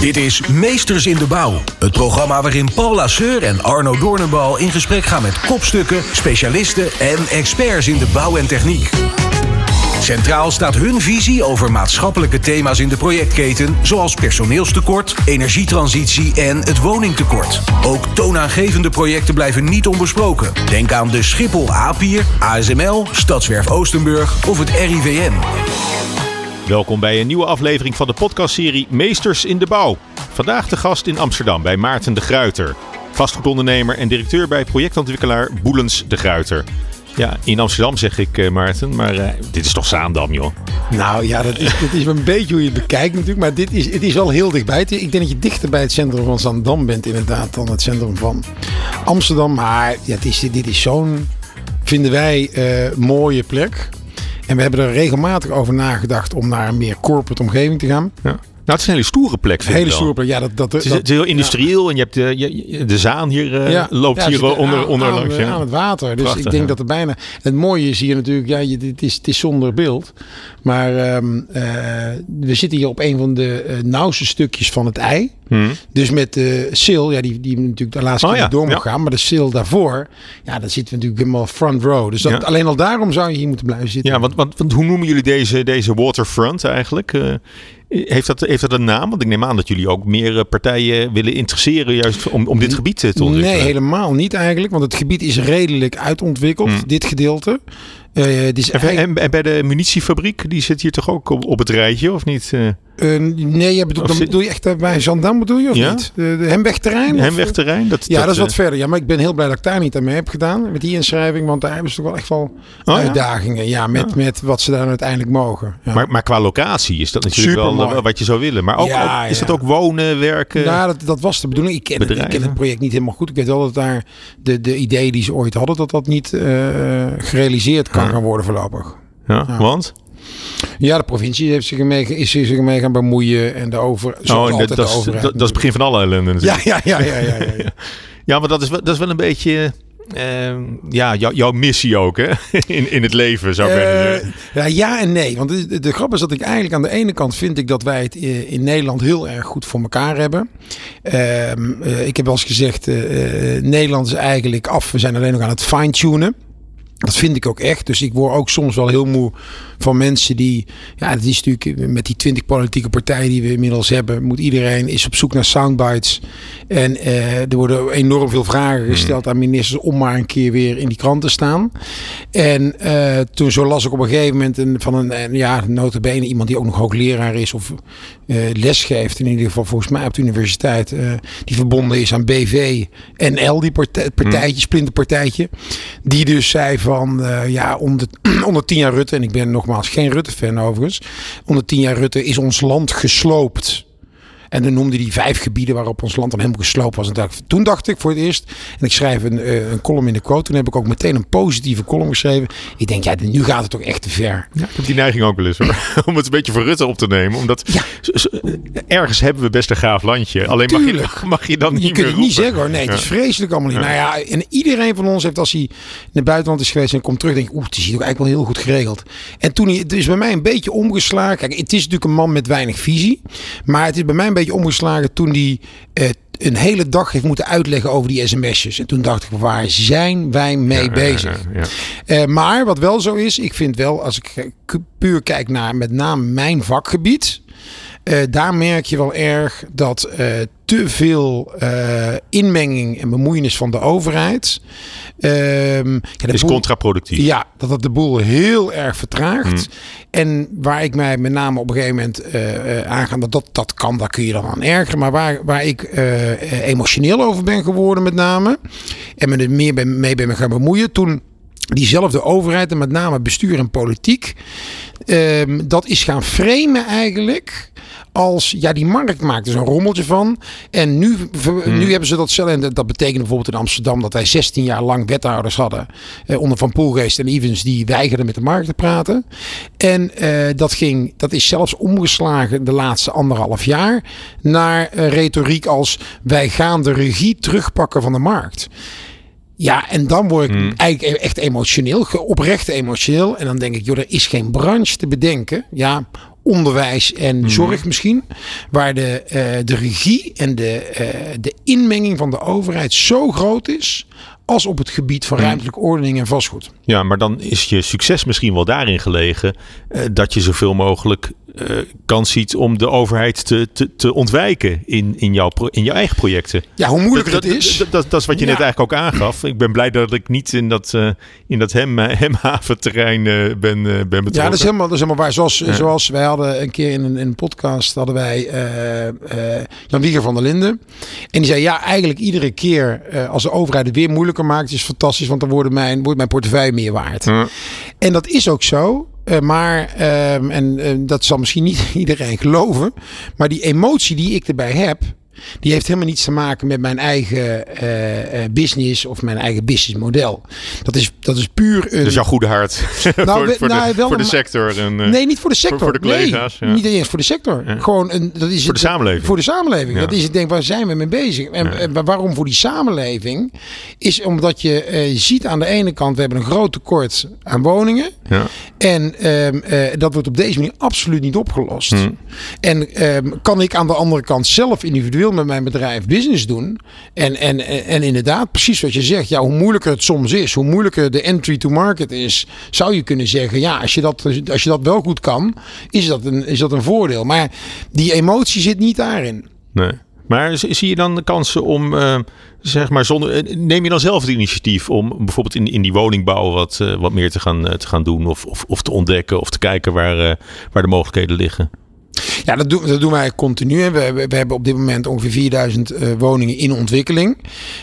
Dit is Meesters in de Bouw. Het programma waarin Paul Lasseur en Arno Doornenbal in gesprek gaan met kopstukken, specialisten en experts in de bouw en techniek. Centraal staat hun visie over maatschappelijke thema's in de projectketen, zoals personeelstekort, energietransitie en het woningtekort. Ook toonaangevende projecten blijven niet onbesproken. Denk aan de Schiphol A-pier, ASML, Stadswerf Oostenburg of het RIVM. Welkom bij een nieuwe aflevering van de podcastserie Meesters in de Bouw. Vandaag de gast in Amsterdam bij Maarten de Gruiter. Vastgoedondernemer en directeur bij projectontwikkelaar Boelens de Gruiter. Ja, in Amsterdam zeg ik eh, Maarten, maar eh, dit is toch Zaandam joh? Nou ja, dat is, dat is een beetje hoe je het bekijkt natuurlijk. Maar dit is, het is wel heel dichtbij. Ik denk dat je dichter bij het centrum van Zaandam bent inderdaad dan het centrum van Amsterdam. Maar ja, het is, dit is zo'n, vinden wij, eh, mooie plek. En we hebben er regelmatig over nagedacht om naar een meer corporate omgeving te gaan. Ja. Nou, het is een hele stoere plek. Vind Hele ik wel. stoere plek. Ja, dat, dat, Het is, dat- het is heel industrieel en je hebt de, je- de zaan hier eh, Ja. loopt Ja, hier er onder, aan, onder aan, langs. ja. aan het water. Dus Prachtig, ik denk dat er bijna. Het mooie is hier natuurlijk, ja, je, het, is, het is zonder beeld. Maar ehm, eh, we zitten hier op een van de eh, nauwste stukjes van het ei. Hmm. Dus met de sil, ja, die, die natuurlijk de laatste Oh, keer door ja. gaan. Maar de sil daarvoor, ja, daar zitten we natuurlijk helemaal front row. Dus dat, alleen al daarom zou je hier moeten blijven zitten. Ja, want, want, want hoe noemen jullie deze, deze waterfront eigenlijk? Heeft, dat, heeft dat een naam? Want ik neem aan dat jullie ook meer eh, partijen willen interesseren juist om, om dit gebied eh, te ontwikkelen. Nee, helemaal niet eigenlijk. Want het gebied is redelijk uitontwikkeld, Hmm. dit gedeelte. Eh, het is En, eigenlijk- en, en bij de munitiefabriek, die zit hier toch ook op, op het rijtje, of niet? Eh, Eh, nee, je bedoelt, dan bedoel je echt eh, bij Zandam bedoel je of Ja? niet? De, de Hemwegterrein? Hemwegterrein? Dat, Ja, dat, is wat eh, verder. Ja, maar ik ben heel blij dat ik daar niet aan mee heb gedaan met die inschrijving. Want daar hebben ze toch wel echt wel ja? uitdagingen. Ja, met, met wat ze daar uiteindelijk mogen. Ja. Maar, maar qua locatie is dat natuurlijk wel, Supermooi. wel wat je zou willen. Maar ook, is dat ook wonen, werken? ja, dat, dat was de bedoeling. Ik ken, het, ik ken het project niet helemaal goed. Ik weet wel dat daar de, de ideeën die ze ooit hadden, dat dat niet eh, gerealiseerd kan gaan worden voorlopig. Ja, Ja. want? Ja, de provincie heeft zich ermee, is zich ermee gaan bemoeien. En de over, Oh, dat, de dat, is, overheid dat, dat is het begin van alle ellende Ja, natuurlijk. ja, ja, ja, ja, ja, ja. Ja, maar dat is wel, dat is wel een beetje... ehm, ja, jou- jouw missie ook, hè? In, in het leven, zou ik Eh, zeggen. ja, ja en nee. Want de, de, de grap is dat ik eigenlijk aan de ene kant vind ik dat wij het eh, in Nederland heel erg goed voor elkaar hebben. Ehm, eh, ik heb wel eens gezegd, Nederland is eigenlijk af. We zijn alleen nog aan het fine-tunen. Dat vind ik ook echt. Dus ik word ook soms wel heel moe van mensen die. Ja, het is natuurlijk met die twintig politieke partijen die we inmiddels hebben. Moet iedereen is op zoek naar soundbites. En eh, er worden enorm veel vragen gesteld aan ministers om maar een keer weer in die krant te staan. En eh, toen zo las ik op een gegeven moment een, van een, een ja, notabene iemand die ook nog hoogleraar is of eh les geeft. In ieder geval volgens mij op de universiteit. eh, die verbonden is aan BV NL, die partij, partijtje, splinterpartijtje. Die dus zei van ja, onder, onder tien jaar Rutte, en ik ben nogmaals geen Rutte-fan overigens. Onder tien jaar Rutte is ons land gesloopt. En dan noemde hij vijf gebieden waarop ons land dan helemaal gesloopt was. En dacht, toen dacht ik voor het eerst, en ik schrijf een, eh, een column in de quote. Toen heb ik ook meteen een positieve column geschreven. Ik denk, ja, nu gaat het toch echt te ver. Ja, ik heb die neiging ook wel eens hoor. Om het een beetje voor Rutte op te nemen. Omdat Ja. ergens hebben we best een gaaf landje. Alleen mag je, mag je dan niet Je kunt het niet zeggen hoor. Nee, het is vreselijk allemaal niet. Nou ja, en iedereen van ons heeft als hij in het buitenland is geweest en komt terug, denk ik, oeh, het is hier ook eigenlijk wel heel goed geregeld. En toen het is bij mij een beetje omgeslagen. Kijk, het is natuurlijk een man met weinig visie, maar het is bij mij een beetje omgeslagen toen hij eh, een hele dag heeft moeten uitleggen over die sms'jes. En toen dacht ik, waar zijn wij mee Ja, bezig? ja, ja. Eh, maar wat wel zo is, ik vind wel, als ik puur kijk naar met name mijn vakgebied, eh, daar merk je wel erg dat te veel eh, inmenging en bemoeienis van de overheid. ehm, ja, Is boel- contraproductief. ja, dat het de boel heel erg vertraagt. Hmm. En waar ik mij met name op een gegeven moment eh eh, aan ga, dat, dat dat kan, daar kun je dan aan ergeren. Maar waar, waar ik emotioneel over ben geworden met name. En me er meer ben- mee ben gaan bemoeien. Toen diezelfde overheid en met name bestuur en politiek. ehm, dat is gaan framen eigenlijk als ja, die markt maakt er zo'n rommeltje van. En nu, nu hebben ze dat zelf. En dat, betekent bijvoorbeeld in Amsterdam dat wij 16 jaar lang wethouders hadden. eh, onder Van Poelgeest en Evans die weigerden met de markt te praten. En eh, dat, ging, dat is zelfs omgeslagen de laatste anderhalf jaar naar eh, retoriek als wij gaan de regie terugpakken van de markt. Ja, en dan word ik Hmm. eigenlijk e- echt emotioneel, oprecht emotioneel. En dan denk ik, joh, er is geen branche te bedenken. Ja, onderwijs en zorg misschien. Waar de, eh, de regie en de, eh, de inmenging van de overheid zo groot is als op het gebied van ruimtelijke ordening en vastgoed. Ja, maar dan is je succes misschien wel daarin gelegen eh, dat je zoveel mogelijk uh, kans ziet om de overheid te, te, te ontwijken in, in, jouw, in jouw eigen projecten. Ja, hoe moeilijk dat, is. Dat, dat, dat, is wat je net eigenlijk ook aangaf. Ik ben blij dat ik niet in dat, uh, in dat hem, hemhaventerrein uh, ben, ben betrokken. Ja, dat is helemaal, dat is helemaal waar. Zoals, ja. zoals wij hadden een keer in een, in een podcast, hadden wij Jan Wieger van der Linden. En die zei, ja, eigenlijk iedere keer als de overheid het weer moeilijker maakt, is fantastisch, want dan wordt mijn, wordt mijn portefeuille meer waard. Ja. En dat is ook zo. Uh, maar, uh, en uh, dat zal misschien niet iedereen geloven, maar die emotie die ik erbij heb, die heeft helemaal niets te maken met mijn eigen uh, business of mijn eigen businessmodel. Dat is, dat is puur een... Dus jouw goede hart nou, voor, voor, nou, de, voor de sector. En, uh, nee, niet voor de sector. Voor, voor de collega's. Nee, ja. niet eens voor de sector. Ja. Gewoon een, dat is voor het, de samenleving. Voor de samenleving. Ja. Dat is het denk, waar zijn we mee bezig? En, en waarom voor die samenleving? Is omdat je ziet aan de ene kant, we hebben een groot tekort aan woningen. En dat wordt op deze manier absoluut niet opgelost. Hmm. En kan ik aan de andere kant zelf individueel met mijn bedrijf business doen. En, en, en inderdaad, precies wat je zegt. Ja, hoe moeilijker het soms is, hoe moeilijker de entry to market is, zou je kunnen zeggen. Ja, als je dat, als je dat wel goed kan, is dat een, is dat een voordeel. Maar die emotie zit niet daarin. Nee. Maar zie je dan de kansen om, uh, zeg maar, zonder, neem je dan zelf het initiatief om bijvoorbeeld in, in die woningbouw wat, uh, wat meer te gaan, te gaan doen of, of, of te ontdekken of te kijken waar, waar de mogelijkheden liggen? Ja, dat doen, dat doen wij continu. We, we, hebben op dit moment ongeveer 4000 uh, woningen in ontwikkeling.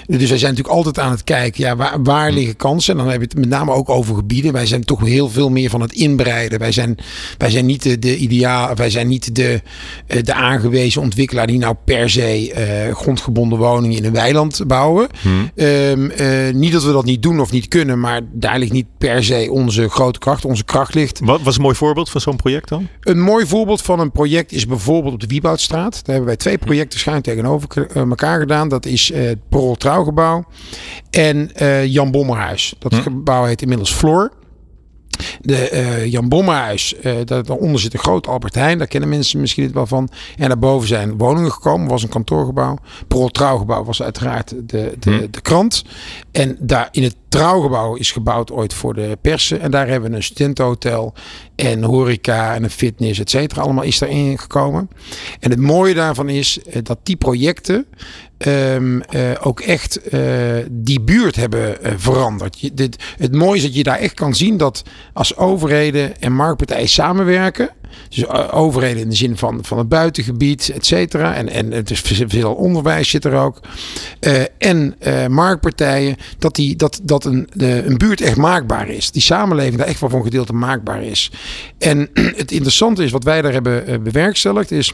Dus wij zijn natuurlijk altijd aan het kijken, ja, waar, waar liggen kansen? En dan hebben we het met name ook over gebieden. Wij zijn toch heel veel meer van het inbreiden. Wij zijn, wij zijn niet de, de ideaal, wij zijn niet de, uh, de aangewezen ontwikkelaar die nou per se uh, grondgebonden woningen in een weiland bouwen. Hmm. Um, niet dat we dat niet doen of niet kunnen, maar daar ligt niet per se onze grote kracht. Onze kracht ligt. Wat was een mooi voorbeeld van zo'n project dan? Een mooi voorbeeld van een project is bijvoorbeeld op de Wieboudstraat. Daar hebben wij twee projecten schuin tegenover elkaar gedaan. Dat is uh, het Prol Trouwgebouw en uh, Jan Bommerhuis. Dat hm. gebouw heet inmiddels Floor. De uh, Jan Bommerhuis, uh, daaronder zit een groot Albert Heijn, daar kennen mensen misschien het wel van. En daarboven zijn woningen gekomen, was een kantoorgebouw. Prol Trouwgebouw was uiteraard de, de, hm. de krant. En daar in het trouwgebouw is gebouwd ooit voor de persen. En daar hebben we een studentenhotel en horeca en een fitness, et cetera. Allemaal is daarin gekomen. En het mooie daarvan is uh, dat die projecten um, uh, ook echt uh, die buurt hebben veranderd. Je, dit, het mooie is dat je daar echt kan zien dat als overheden en marktpartijen samenwerken. Dus overheden in de zin van, van het buitengebied, et cetera. En, en het is veel onderwijs zit er ook. Uh, en uh, marktpartijen, dat, die, dat, dat een, de, een buurt echt maakbaar is. Die samenleving daar echt wel voor een gedeelte maakbaar is. En het interessante is, wat wij daar hebben bewerkstelligd, is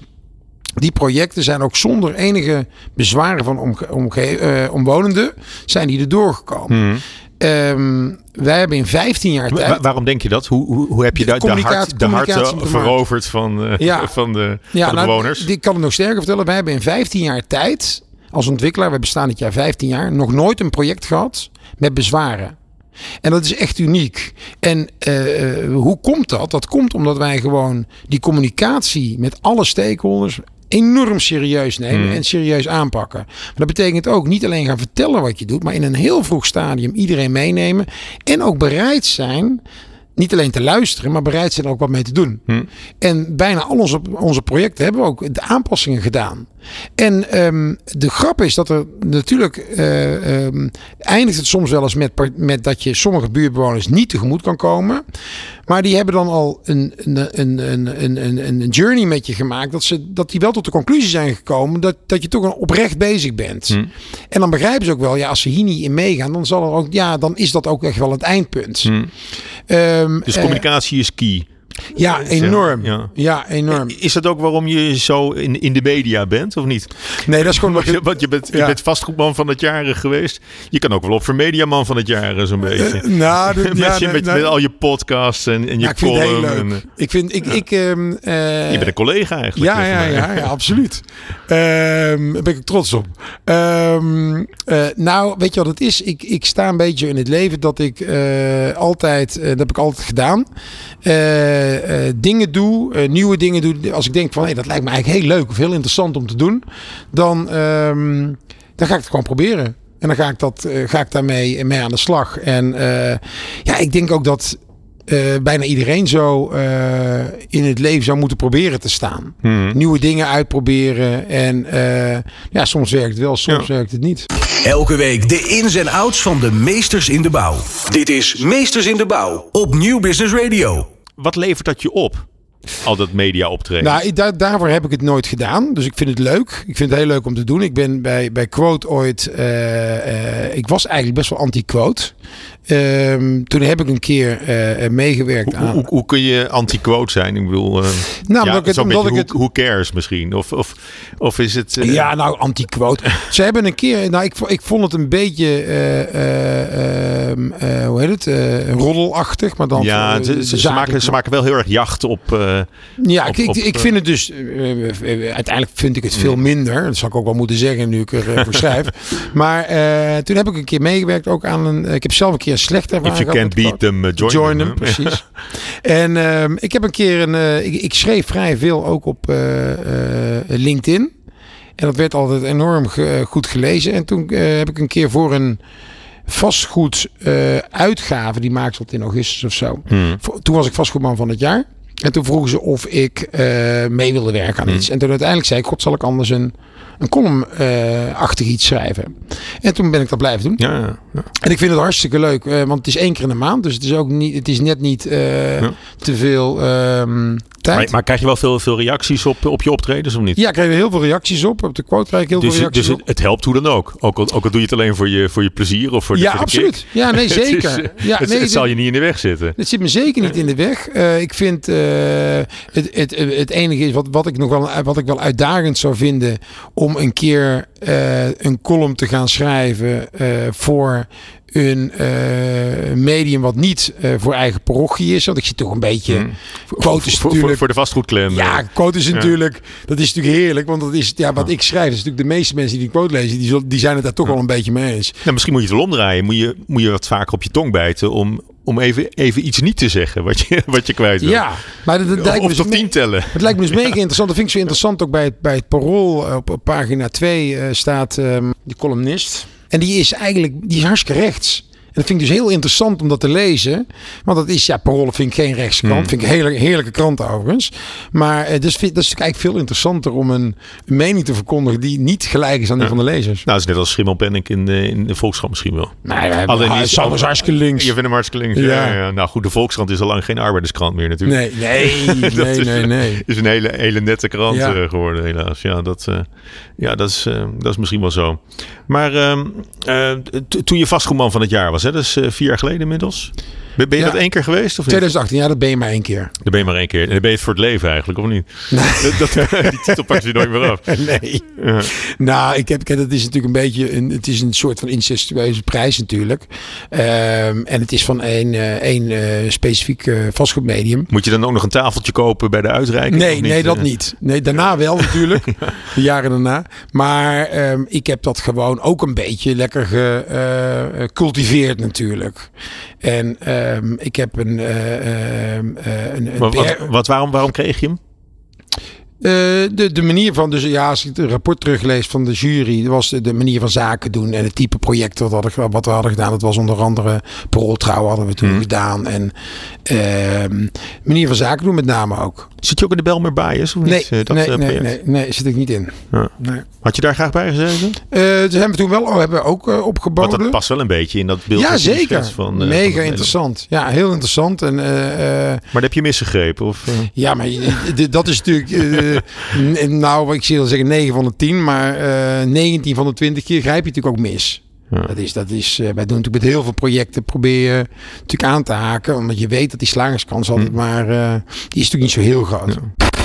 die projecten zijn ook zonder enige bezwaren van omge omge uh, omwonenden, zijn die er doorgekomen. Hmm. Um, wij hebben in 15 jaar tijd. Wa waarom denk je dat? Hoe, hoe, hoe heb je de, de, hart, de harten veroverd van, uh, ja. van de, ja, van de nou, bewoners? Ik kan het nog sterker vertellen. Wij hebben in 15 jaar tijd als ontwikkelaar, we bestaan dit jaar 15 jaar, nog nooit een project gehad met bezwaren. En dat is echt uniek. En uh, hoe komt dat? Dat komt omdat wij gewoon die communicatie met alle stakeholders enorm serieus nemen Hmm. en serieus aanpakken. Maar dat betekent ook niet alleen gaan vertellen wat je doet, maar in een heel vroeg stadium iedereen meenemen en ook bereid zijn niet alleen te luisteren, maar bereid zijn ook wat mee te doen. Hmm. En bijna al onze, onze projecten hebben we ook de aanpassingen gedaan. En um, de grap is dat er natuurlijk uh, um, eindigt het soms wel eens met, met dat je sommige buurtbewoners niet tegemoet kan komen. Maar die hebben dan al een, een, een, een, een, een journey met je gemaakt. Dat, ze, dat die wel tot de conclusie zijn gekomen dat, dat je toch oprecht bezig bent. Hmm. En dan begrijpen ze ook wel, ja, als ze hier niet in meegaan, dan zal er ook, ja, dan is dat ook echt wel het eindpunt. Hmm. Um, dus communicatie uh, is key. Ja, enorm. Ja. ja. enorm. Is dat ook waarom je zo in, in de media bent, of niet? Nee, dat is gewoon... Want je, want je, bent, ja. je bent vastgoedman van het jaar geweest. Je kan ook wel op voor mediaman van het jaar zo'n beetje. Uh, nou, met, ja, je, met, nou, met, al je podcasts en, en je ik vind column. heel leuk. En, ik vind... Ik, ik, um, uh, je bent een collega eigenlijk. Ja, ja, ja, ja, absoluut. Um, daar ben ik trots op. Um, uh, nou, weet je wat het is? Ik, ik sta een beetje in het leven dat ik altijd... dat heb ik altijd gedaan. eh, eh, dingen doe, eh, nieuwe dingen doe. Als ik denk van hey, dat lijkt me eigenlijk heel leuk of heel interessant om te doen. Dan, ehm, dan ga ik het gewoon proberen. En dan ga ik, dat, eh, ga ik daarmee mee aan de slag. En eh, ja, ik denk ook dat eh, bijna iedereen zo eh, in het leven zou moeten proberen te staan. Hmm. Nieuwe dingen uitproberen. En eh, ja, soms werkt het wel, soms werkt het niet. Elke week de ins en outs van de meesters in de bouw. Dit is Meesters in de Bouw op Nieuw Business Radio. Wat levert dat je op? Al dat media optreden. Nou, daar, daarvoor heb ik het nooit gedaan. Dus ik vind het leuk. Ik vind het heel leuk om te doen. Ik ben bij, bij Quote ooit. eh, eh, ik was eigenlijk best wel anti-quote. Ehm, toen heb ik een keer eh, meegewerkt hoe, aan. hoe, hoe kun je anti-quote zijn? Ik bedoel, Nou, ja, omdat ik het- zo'n omdat beetje ik who, who cares misschien? Of, of, of is het... Ja, nou, anti-quote. Ze hebben een keer, nou, ik, ik vond het een beetje, eh, eh, ehm, eh, hoe heet het, roddelachtig, maar dan. ja, voor, ze, ze, maken, ze maken wel heel erg jacht op... eh, Ja, op- ik, op, ik, eh, vind het dus, eh, uiteindelijk vind ik het veel minder. Dat zou ik ook wel moeten zeggen nu ik er eh, voor schrijf. Maar toen heb ik een keer meegewerkt ook aan een, ik heb zelf een keer een slechte ervaring if you can't beat them, uh, join, Join them. precies. en ehm, ik heb een keer een. ik, ik schreef vrij veel ook op LinkedIn. En dat werd altijd enorm ge- goed gelezen. En toen heb ik een keer voor een vastgoed eh, uitgave, die maakte dat in augustus of zo. Hmm. Toen was ik vastgoedman van het jaar. En toen vroegen ze of ik eh, mee wilde werken aan Hmm. iets. En toen uiteindelijk zei ik, god zal ik anders een, een column-achtig iets schrijven. En toen ben ik dat blijven doen. Ja, ja, ja. En ik vind het hartstikke leuk, eh, want het is één keer in de maand. Dus het is ook niet, het is net niet eh, Ja. te veel ehm, tijd. Maar, maar krijg je wel veel, veel reacties op, op je optredens of niet? ja, ik kreeg heel veel reacties op. Op de quote krijg ik heel dus veel reacties dus op. het, helpt hoe dan ook. Ook al, ook al doe je het alleen voor je, voor je plezier of voor de, Ja, voor de absoluut. kick. Ja, nee, Het is, zeker. eh, ja, het, nee, het zal je niet in de weg zitten. Het zit me zeker niet in de weg. Ik vind het, het, het enige is wat, wat ik nog wel, wat ik wel uitdagend zou vinden om een keer een column te gaan schrijven eh, een eh, medium wat niet eh, voor eigen parochie is. Want ik zit toch een beetje. Hmm. Quote is Voor, natuurlijk. voor de vastgoedklem. ja, eh. Ja. natuurlijk, dat is natuurlijk heerlijk, want dat is ja, wat ik schrijf. is natuurlijk de meeste mensen die quote lezen, die, zullen- die zijn het daar toch wel een beetje mee eens. Nou, misschien moet je het wel omdraaien. Moet je, moet je wat vaker op je tong bijten om, om even, even iets niet te zeggen wat je, wat je kwijt wil. Ja, maar dat, dat Of, lijkt me dus tot me- tien tellen. Het lijkt me dus mega interessant. Dat vind ik zo interessant. Ook bij het, bij het Parool op, op pagina 2 eh, staat ehm die columnist. En die is eigenlijk die is hartstikke rechts. En dat vind ik dus heel interessant om dat te lezen. Want dat is, ja, Parool vind ik geen rechtskrant. Hmm. Vind ik een hele, heerlijke krant overigens. Maar dus vind, dat is natuurlijk eigenlijk veel interessanter om een, een mening te verkondigen die niet gelijk is aan die Ja. van de lezers. Nou, is net als Schimmelpenninck in, de- in de Volkskrant misschien wel. Nee, we Alleen is is anders al- hartstikke links. Je vindt hem hartstikke links. Ja. Ja. Ja, Nou goed, de Volkskrant is al lang geen arbeiderskrant meer natuurlijk. Nee, nee, Dat nee, is- nee, nee. is een hele, hele nette krant Ja. eh, geworden, helaas. Ja, dat, eh, ja, dat, is, dat is misschien wel zo. Maar ehm, eh, toen je vastgoedman van het jaar was, dat is eh, vier jaar geleden inmiddels. Ben, je Ja. dat één keer geweest? Of niet? 2018, ja, dat ben je maar één keer. Dan ben je maar één keer. En dan ben je het voor het leven eigenlijk, of niet? Dat, dat- die titel pak je nooit meer af. Nee. Ja. Nou, ik heb, dat is natuurlijk een beetje een, het is een soort van incestueuze prijs natuurlijk. Ehm, en het is van één, eh, één eh, specifiek eh, vastgoedmedium. Moet je dan ook nog een tafeltje kopen bij de uitreiking? Nee, nee, dat niet. Nee, daarna wel natuurlijk. De jaren daarna. Maar ehm, ik heb dat gewoon ook een beetje lekker gecultiveerd natuurlijk. En ehm, ik heb een, eh, ehm, eh, een, een Wat, waarom, waarom kreeg je hem? Eh, de, de manier van, dus ja, als ik het rapport teruglees van de jury, was de, de manier van zaken doen en het type project wat, hadden, wat we hadden gedaan. Dat was onder andere Parooltrouw hadden we toen Hmm. gedaan. En ehm manier van zaken doen met name ook. Zit je ook in de Belmer Bias? Of Nee, niet? eh, dat, nee, eh, nee, project? nee, nee, zit ik niet in. Ja. Nee. Had je daar graag bij gezeten? Eh, dus hebben we toen wel oh, hebben ook eh, Want opgeboden. dat past wel een beetje in dat beeld. ja, zeker. Van, eh, Mega interessant. Ja, heel interessant. En eh, eh, Maar dat heb je misgegrepen? Of, eh? Ja, maar dat is natuurlijk. eh, nou, ik zie wel zeggen 9 van de 10, maar eh 19 van de 20 keer grijp je natuurlijk ook mis. Ja. Dat is, dat is, eh, wij doen natuurlijk met heel veel projecten probeer je natuurlijk aan te haken, omdat je weet dat die slagingskans altijd Hm. maar, eh, die is natuurlijk niet zo heel groot.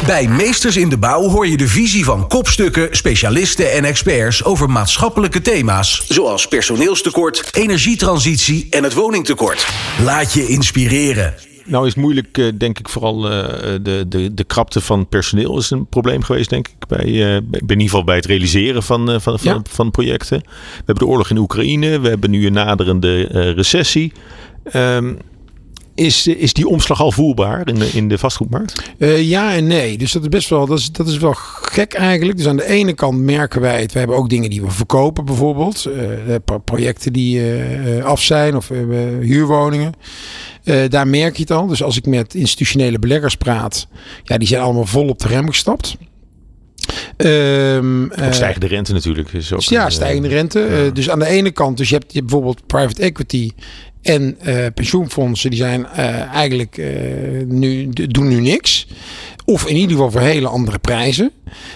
Bij Meesters in de Bouw hoor je de visie van kopstukken, specialisten en experts over maatschappelijke thema's. Zoals personeelstekort, energietransitie en het woningtekort. Laat je inspireren. Nou is het moeilijk, eh, denk ik, vooral eh, de, de, de krapte van personeel is een probleem geweest, denk ik. Bij, eh, bij- in ieder geval bij het realiseren van, van, van, Ja. van projecten. We hebben de oorlog in Oekraïne, we hebben nu een naderende recessie. Ehm, Is, is die omslag al voelbaar in de, in de vastgoedmarkt? Uh, ja en nee. Dus dat is best wel, dat is, dat is wel gek eigenlijk. Dus aan de ene kant merken wij het. We hebben ook dingen die we verkopen bijvoorbeeld. Uh, projecten die uh, af zijn of huurwoningen. Daar merk je het al. Dus als ik met institutionele beleggers praat. Ja, die zijn allemaal vol op de rem gestapt. Um, stijgende rente natuurlijk. Is ook ja, stijgende rente. dus aan de ene kant, dus je hebt, je hebt bijvoorbeeld private equity en pensioenfondsen die zijn eigenlijk nu, doen nu niks. Of in ieder geval voor hele andere prijzen.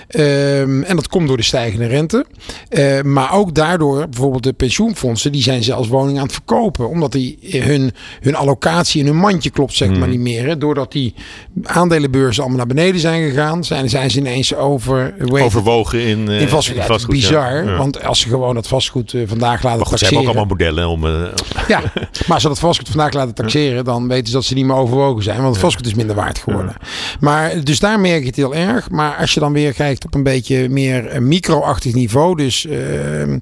Um, en dat komt door de stijgende rente. Uh, maar ook daardoor, bijvoorbeeld de pensioenfondsen, die zijn zelfs woningen aan het verkopen. Omdat die hun, hun allocatie in hun mandje klopt, zeg maar hmm. niet meer. Hè. Doordat die aandelenbeurzen allemaal naar beneden zijn gegaan, zijn, zijn ze ineens over, overwogen in, uh, in vastgoed. In vastgoed bizar. Ja. Want als ze gewoon dat vastgoed uh, vandaag laten maar goed, taxeren. Ze hebben ook allemaal modellen om. ja, maar als ze dat vastgoed vandaag laten taxeren, dan weten ze dat ze niet meer overwogen zijn. Want het vastgoed is minder waard geworden. Maar dus daar merk je het heel erg. Maar als je dan weer kijkt op een beetje meer micro-achtig niveau. Dus uh,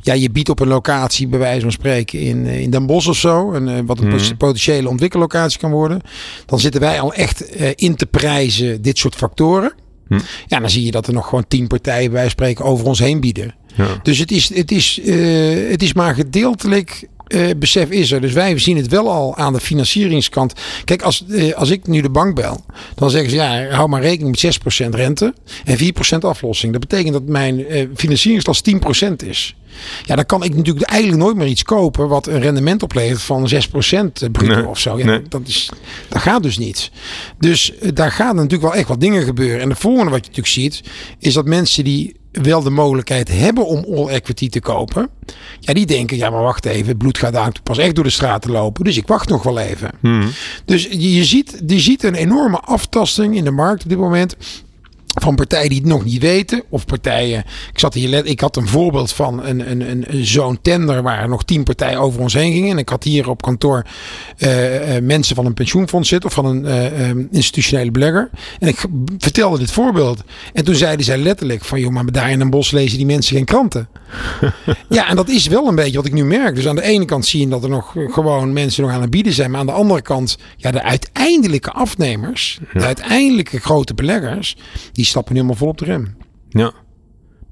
ja, je biedt op een locatie, bij wijze van spreken, in, eh, in Den Bosch of zo. En, uh, wat een mm. potentiële ontwikkellocatie kan worden. Dan zitten wij al echt uh, in te prijzen dit soort factoren. Hm. Ja, dan zie je dat er nog gewoon tien partijen bij spreken over ons heen bieden. Ja. Dus het is, het, is, uh, het is maar gedeeltelijk uh, besef is er. Dus wij zien het wel al aan de financieringskant. Kijk, als, uh, als ik nu de bank bel, dan zeggen ze ja, hou maar rekening met 6% rente en 4% aflossing. Dat betekent dat mijn uh, financieringslast 10% is. Ja, dan kan ik natuurlijk eigenlijk nooit meer iets kopen wat een rendement oplevert van 6% bruto of zo. Ja, dat, is, dat gaat dus niet. Dus daar gaan natuurlijk wel echt wat dingen gebeuren. En de volgende wat je natuurlijk ziet, is dat mensen die wel de mogelijkheid hebben om all equity te kopen. Ja, die denken, ja maar wacht even, het bloed gaat daar pas echt door de straten lopen. Dus ik wacht nog wel even. Hmm. Dus je, je, ziet, je ziet een enorme aftasting in de markt op dit moment van partijen die het nog niet weten. Of partijen. Ik, zat hier, ik had een voorbeeld van een, een, een, zo'n tender waar nog tien partijen over ons heen gingen. En ik had hier op kantoor uh, mensen van een pensioenfonds zitten of van een uh, institutionele belegger. En ik vertelde dit voorbeeld. En toen zeiden zij letterlijk van joh, maar daar in een bos lezen die mensen geen kranten. ja, en dat is wel een beetje wat ik nu merk. Dus aan de ene kant zie je dat er nog gewoon mensen nog aan het bieden zijn. Maar aan de andere kant, ja, de uiteindelijke afnemers, de uiteindelijke grote beleggers, die stappen nu helemaal vol op de rem. Ja.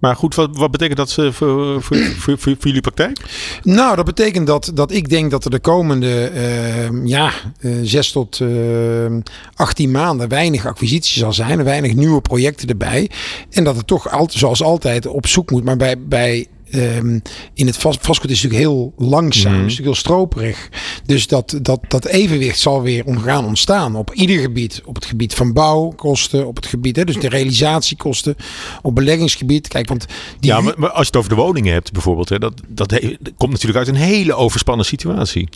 Maar goed, wat, wat betekent dat voor, voor, voor, voor, jullie praktijk? Nou, dat betekent dat, dat ik denk dat er de komende uh, ja, uh, zes tot uh, 18 maanden weinig acquisities zal zijn. Weinig nieuwe projecten erbij. En dat het toch altijd, zoals altijd op zoek moet. Maar bij, bij um, in het vast, vastgoed is natuurlijk heel langzaam, mm. is natuurlijk heel stroperig. Dus dat, dat, dat evenwicht zal weer gaan ontstaan op ieder gebied. Op het gebied van bouwkosten, op het gebied, hè, dus de realisatiekosten, op beleggingsgebied. Kijk, want die... Ja, maar, als je het over de woningen hebt bijvoorbeeld, hè, dat, dat komt natuurlijk uit een hele overspannen situatie.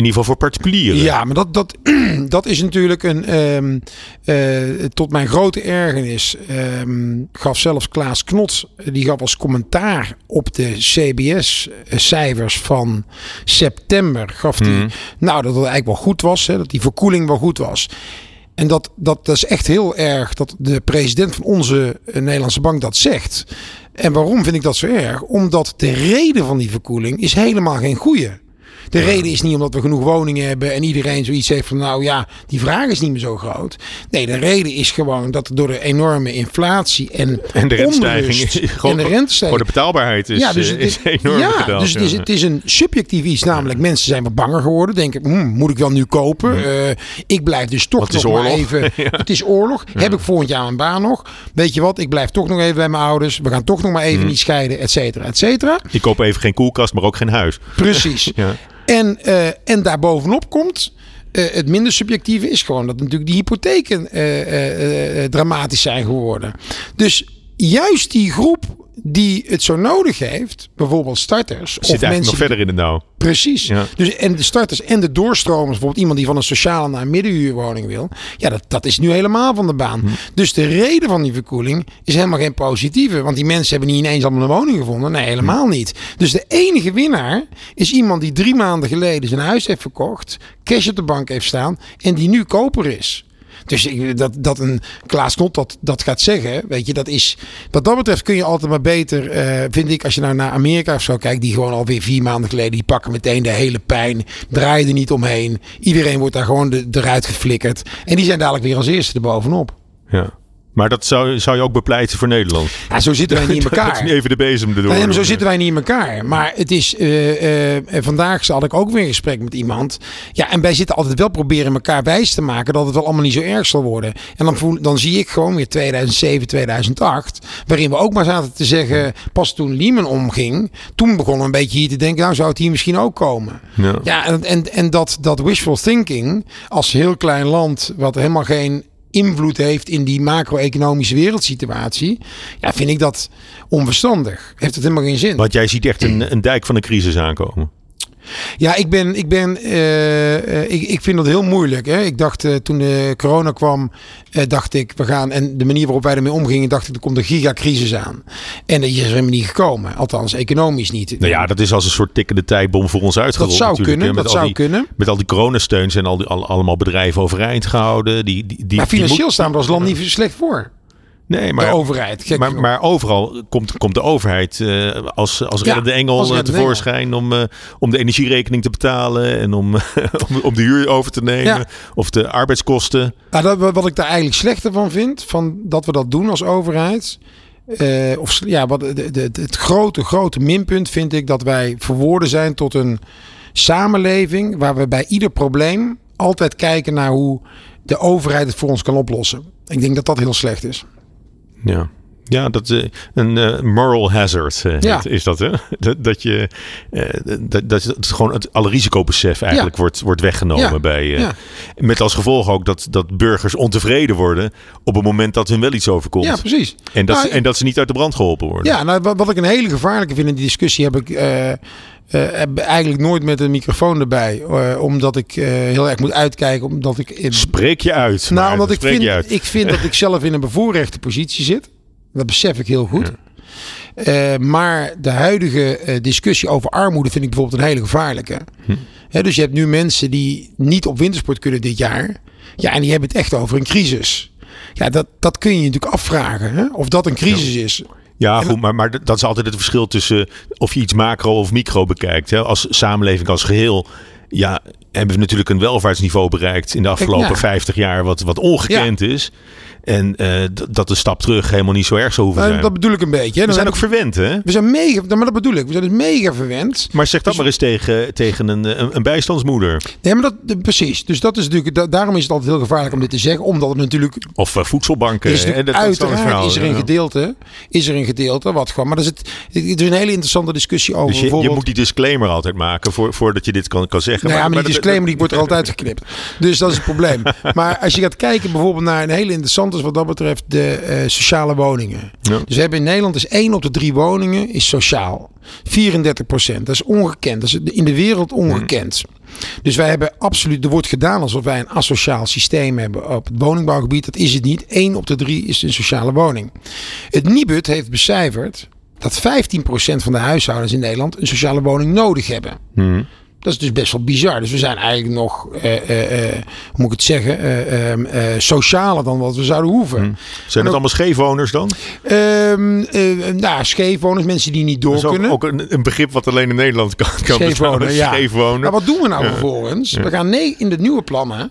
In ieder geval voor particulieren. Ja, maar dat, dat, dat is natuurlijk een. Um, uh, tot mijn grote ergernis um, gaf zelfs Klaas Knot. Die gaf als commentaar op de CBS-cijfers van september. Gaf die. Mm. Nou, dat het eigenlijk wel goed was. Hè, dat die verkoeling wel goed was. En dat, dat, dat is echt heel erg dat de president van onze eh, Nederlandse bank dat zegt. En waarom vind ik dat zo erg? Omdat de reden van die verkoeling is helemaal geen goede. De reden is niet omdat we genoeg woningen hebben en iedereen zoiets heeft van nou ja, die vraag is niet meer zo groot. Nee, de reden is gewoon dat door de enorme inflatie en, en de rentestijging en de rentestijging. Voor de betaalbaarheid is, ja, dus het is, enorm ja, Dus het is, het is een subjectief iets, namelijk mensen zijn wat banger geworden. Denken, hm, moet ik wel nu kopen? Uh, ik blijf dus toch nog maar even. Het is oorlog. Heb ik volgend jaar een baan nog? Weet je wat? Ik blijf toch nog even bij mijn ouders. We gaan toch nog maar even niet scheiden, et cetera, et cetera. Ik koop even geen koelkast, maar ook geen huis. Precies. ja. En, uh, en daarbovenop komt. Uh, het minder subjectieve is gewoon dat natuurlijk die hypotheken uh, dramatisch zijn geworden. Dus juist die groep die het zo nodig heeft, bijvoorbeeld starters. Zit of mensen nog verder in de nauw. Precies. Dus en de starters en de doorstromers, bijvoorbeeld iemand die van een sociale naar een middenhuurwoning wil. Ja, dat, dat is nu helemaal van de baan. Hm. Dus de reden van die verkoeling is helemaal geen positieve. Want die mensen hebben niet ineens allemaal een woning gevonden. Nee, helemaal hm. niet. Dus de enige winnaar is iemand die drie maanden geleden zijn huis heeft verkocht, cash op de bank heeft staan en die nu koper is. Dus ik, dat, dat een Klaas Knot dat, dat gaat zeggen, weet je, dat is... Wat dat betreft kun je altijd maar beter, eh, vind ik, als je nou naar Amerika of zo kijkt, die gewoon alweer vier maanden geleden, die pakken meteen de hele pijn, draaien er niet omheen. Iedereen wordt daar gewoon de, eruit geflikkerd. En die zijn dadelijk weer als eerste erbovenop. Ja. Maar dat zou, zou je ook bepleiten voor Nederland? Ja, zo zitten wij niet in elkaar. even de bezem erdoor. Nee, maar zo zitten wij niet in elkaar. Maar het is, uh, uh, vandaag had ik ook weer een gesprek met iemand. Ja, en wij zitten altijd wel proberen elkaar wijs te maken dat het wel allemaal niet zo erg zal worden. En dan, voel, dan zie ik gewoon weer 2007, 2008, waarin we ook maar zaten te zeggen, pas toen Lehman omging, toen begonnen we een beetje hier te denken, nou zou het hier misschien ook komen. Ja, ja en, en, en dat, dat wishful thinking als heel klein land, wat helemaal geen invloed heeft in die macro-economische wereldsituatie, ja, vind ik dat onverstandig. Heeft het helemaal geen zin. Want jij ziet echt een, een dijk van een crisis aankomen. Ja, ik ben, ik ben, uh, ik, ik vind dat heel moeilijk. Hè. Ik dacht uh, toen de corona kwam, dacht ik, we gaan, en de manier waarop wij ermee omgingen, dacht ik, er komt een gigacrisis aan. En dat is er helemaal niet gekomen. Althans, economisch niet. Nou ja, dat is als een soort tikkende tijdbom voor ons uitgerold. Dat zou kunnen, met dat zou die, kunnen. Met al die coronasteun zijn al die, al, allemaal bedrijven overeind gehouden. Die, die, die, maar financieel staan we als land niet slecht voor. Nee, maar, de overheid. maar, maar, overal komt, komt de overheid uh, als, als reddende engel als reddende tevoorschijn engel. om, uh, om de energierekening te betalen en om, om, om, de huur over te nemen ja. of de arbeidskosten. Nou, dat, wat ik daar eigenlijk slechter van vind, van dat we dat doen als overheid. Uh, of ja, wat, de, de, het grote, grote minpunt vind ik dat wij verwoorden zijn tot een samenleving waar we bij ieder probleem altijd kijken naar hoe de overheid het voor ons kan oplossen. Ik denk dat dat heel slecht is. Ja. Ja, dat uh, een uh, moral hazard uh, ja. is dat, hè? Dat, dat je dat, dat het gewoon het alle risicobesef eigenlijk ja. wordt, wordt weggenomen ja. bij. Met als gevolg ook dat, dat burgers ontevreden worden op het moment dat hun wel iets overkomt. Ja, precies. En dat, nou, en dat ze niet uit de brand geholpen worden. Ja, nou, wat, wat ik een hele gevaarlijke vind in die discussie heb ik. Heb eigenlijk nooit met een microfoon erbij. omdat ik heel erg moet uitkijken. Omdat ik in... Spreek je uit. Nou, omdat ik vind, ik vind dat ik zelf in een bevoorrechte positie zit. Dat besef ik heel goed. Uh, maar de huidige uh, discussie over armoede vind ik bijvoorbeeld een hele gevaarlijke. Hm. He, dus je hebt nu mensen die niet op wintersport kunnen dit jaar. Ja, en die hebben het echt over een crisis. Ja, dat, dat kun je je natuurlijk afvragen. Hè? Of dat een crisis ja. is. Ja, goed, maar, maar dat is altijd het verschil tussen of je iets macro of micro bekijkt. Hè? Als samenleving als geheel ja, hebben we natuurlijk een welvaartsniveau bereikt in de afgelopen ja. 50 jaar, wat, wat ongekend ja. is. En uh, dat de stap terug helemaal niet zo erg zou hoeven zijn. Uh, dat bedoel ik een beetje. Hè? We zijn ook verwend, hè? We zijn mega, maar dat bedoel ik. We zijn dus mega verwend. Maar zeg dat dus, maar eens tegen, tegen een, een, een, bijstandsmoeder. Nee, maar dat, precies. Dus dat is natuurlijk, da, daarom is het altijd heel gevaarlijk om dit te zeggen. Omdat het natuurlijk... Of uh, voedselbanken. Is hè? Dat, uiteraard verhaal, is er een gedeelte, is er een gedeelte wat gewoon... Maar dat is, het, het is een hele interessante discussie over dus je, je moet die disclaimer altijd maken voor, voordat je dit kan, kan zeggen. Nou ja, maar, maar disclaimer die wordt er altijd geknipt. Dus dat is het probleem. Maar als je gaat kijken bijvoorbeeld naar een hele interessante wat dat betreft de uh, sociale woningen. Ja. Dus we hebben in Nederland is één op de drie woningen is sociaal. 34 procent. Dat is ongekend. Dat is in de wereld ongekend. Mm. Dus wij hebben absoluut, er wordt gedaan alsof wij een asociaal systeem hebben op het woningbouwgebied. Dat is het niet. Eén op de drie is een sociale woning. Het Nibud heeft becijferd dat 15% van de huishoudens in Nederland een sociale woning nodig hebben. Mm. Dat is dus best wel bizar. Dus we zijn eigenlijk nog, uh, uh, uh, hoe moet ik het zeggen, socialer dan wat we zouden hoeven. Hmm. Zijn het allemaal scheefwoners dan? Um, nou, scheefwoners, mensen die niet door dat is kunnen. Ook een, een, begrip wat alleen in Nederland kan, kan scheefwonen, ja. Scheefwonen. Maar wat doen we nou ja. vervolgens? Ja. We gaan nee, in de nieuwe plannen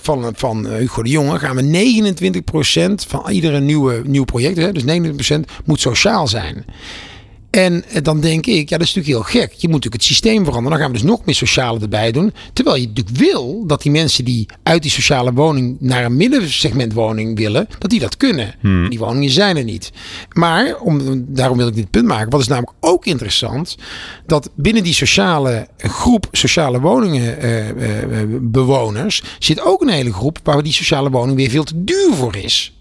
van, van Hugo de Jonge gaan we 29% van iedere nieuwe, nieuw project, hè, dus 29% moet sociaal zijn. En dan denk ik, ja, dat is natuurlijk heel gek. Je moet natuurlijk het systeem veranderen. Dan gaan we dus nog meer sociale erbij doen. Terwijl je natuurlijk wil dat die mensen die uit die sociale woning naar een middensegmentwoning willen, dat die dat kunnen. Hmm. Die woningen zijn er niet. Maar, om, daarom wil ik dit punt maken. Wat is namelijk ook interessant, dat binnen die sociale groep sociale woningen uh, uh, bewoners zit ook een hele groep waar die sociale woning weer veel te duur voor is.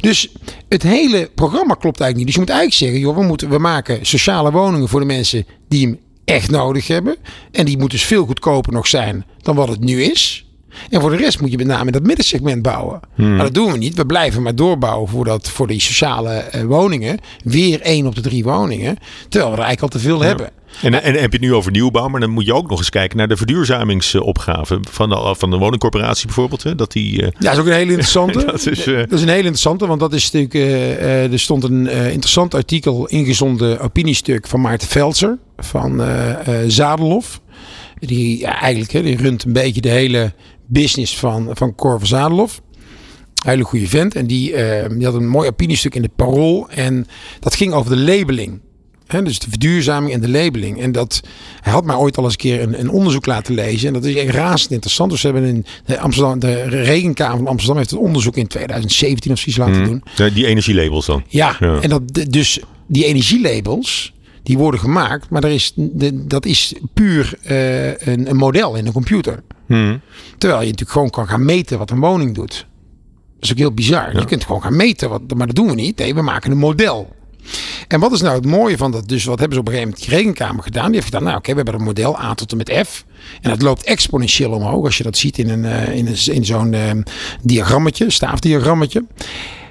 Dus het hele programma klopt eigenlijk niet. Dus je moet eigenlijk zeggen, joh, we, moeten, we maken sociale woningen voor de mensen die hem echt nodig hebben. En die moet dus veel goedkoper nog zijn dan wat het nu is. En voor de rest moet je met name in dat middensegment bouwen. Maar dat doen we niet. We blijven maar doorbouwen voor, dat, voor die sociale eh, woningen. Weer één op de drie woningen. Terwijl we er eigenlijk al te veel hebben. En, en, heb je het nu over nieuwbouw, maar dan moet je ook nog eens kijken naar de verduurzamingsopgave van de, van de woningcorporatie bijvoorbeeld. Hè? Dat die, Ja, dat is ook een hele interessante. dat, is, uh... dat is een hele interessante, want dat is natuurlijk. Uh, er stond een interessant artikel ingezonden opiniestuk van Maarten Velser van Zadelhof. Die ja, eigenlijk hè, die runt een beetje de hele business van, van Cor van. Hele goede vent. En die, uh, die had een mooi opiniestuk in de Parool. En dat ging over de labeling. He, dus de verduurzaming en de labeling. En dat, hij had mij ooit al eens een keer een, een onderzoek laten lezen. En dat is echt razend interessant. Dus we hebben in de, Amsterdam, de Regenkamer van Amsterdam heeft het onderzoek in 2017 of zoiets laten doen. Ja, die energielabels dan? Ja, ja, en dat, dus die energielabels, die worden gemaakt, maar er is, dat is puur uh, een, een, model in een computer. Hmm. Terwijl je natuurlijk gewoon kan gaan meten wat een woning doet. Dat is ook heel bizar. Ja. Je kunt gewoon gaan meten, wat, maar dat doen we niet. Nee, we maken een model. En wat is nou het mooie van dat? Dus wat hebben ze op een gegeven moment die rekenkamer gedaan? Die heeft gedaan, nou oké, okay, we hebben een model A tot en met F. En dat loopt exponentieel omhoog. Als je dat ziet in, een, uh, in, een, in zo'n uh, diagrammetje, staafdiagrammetje.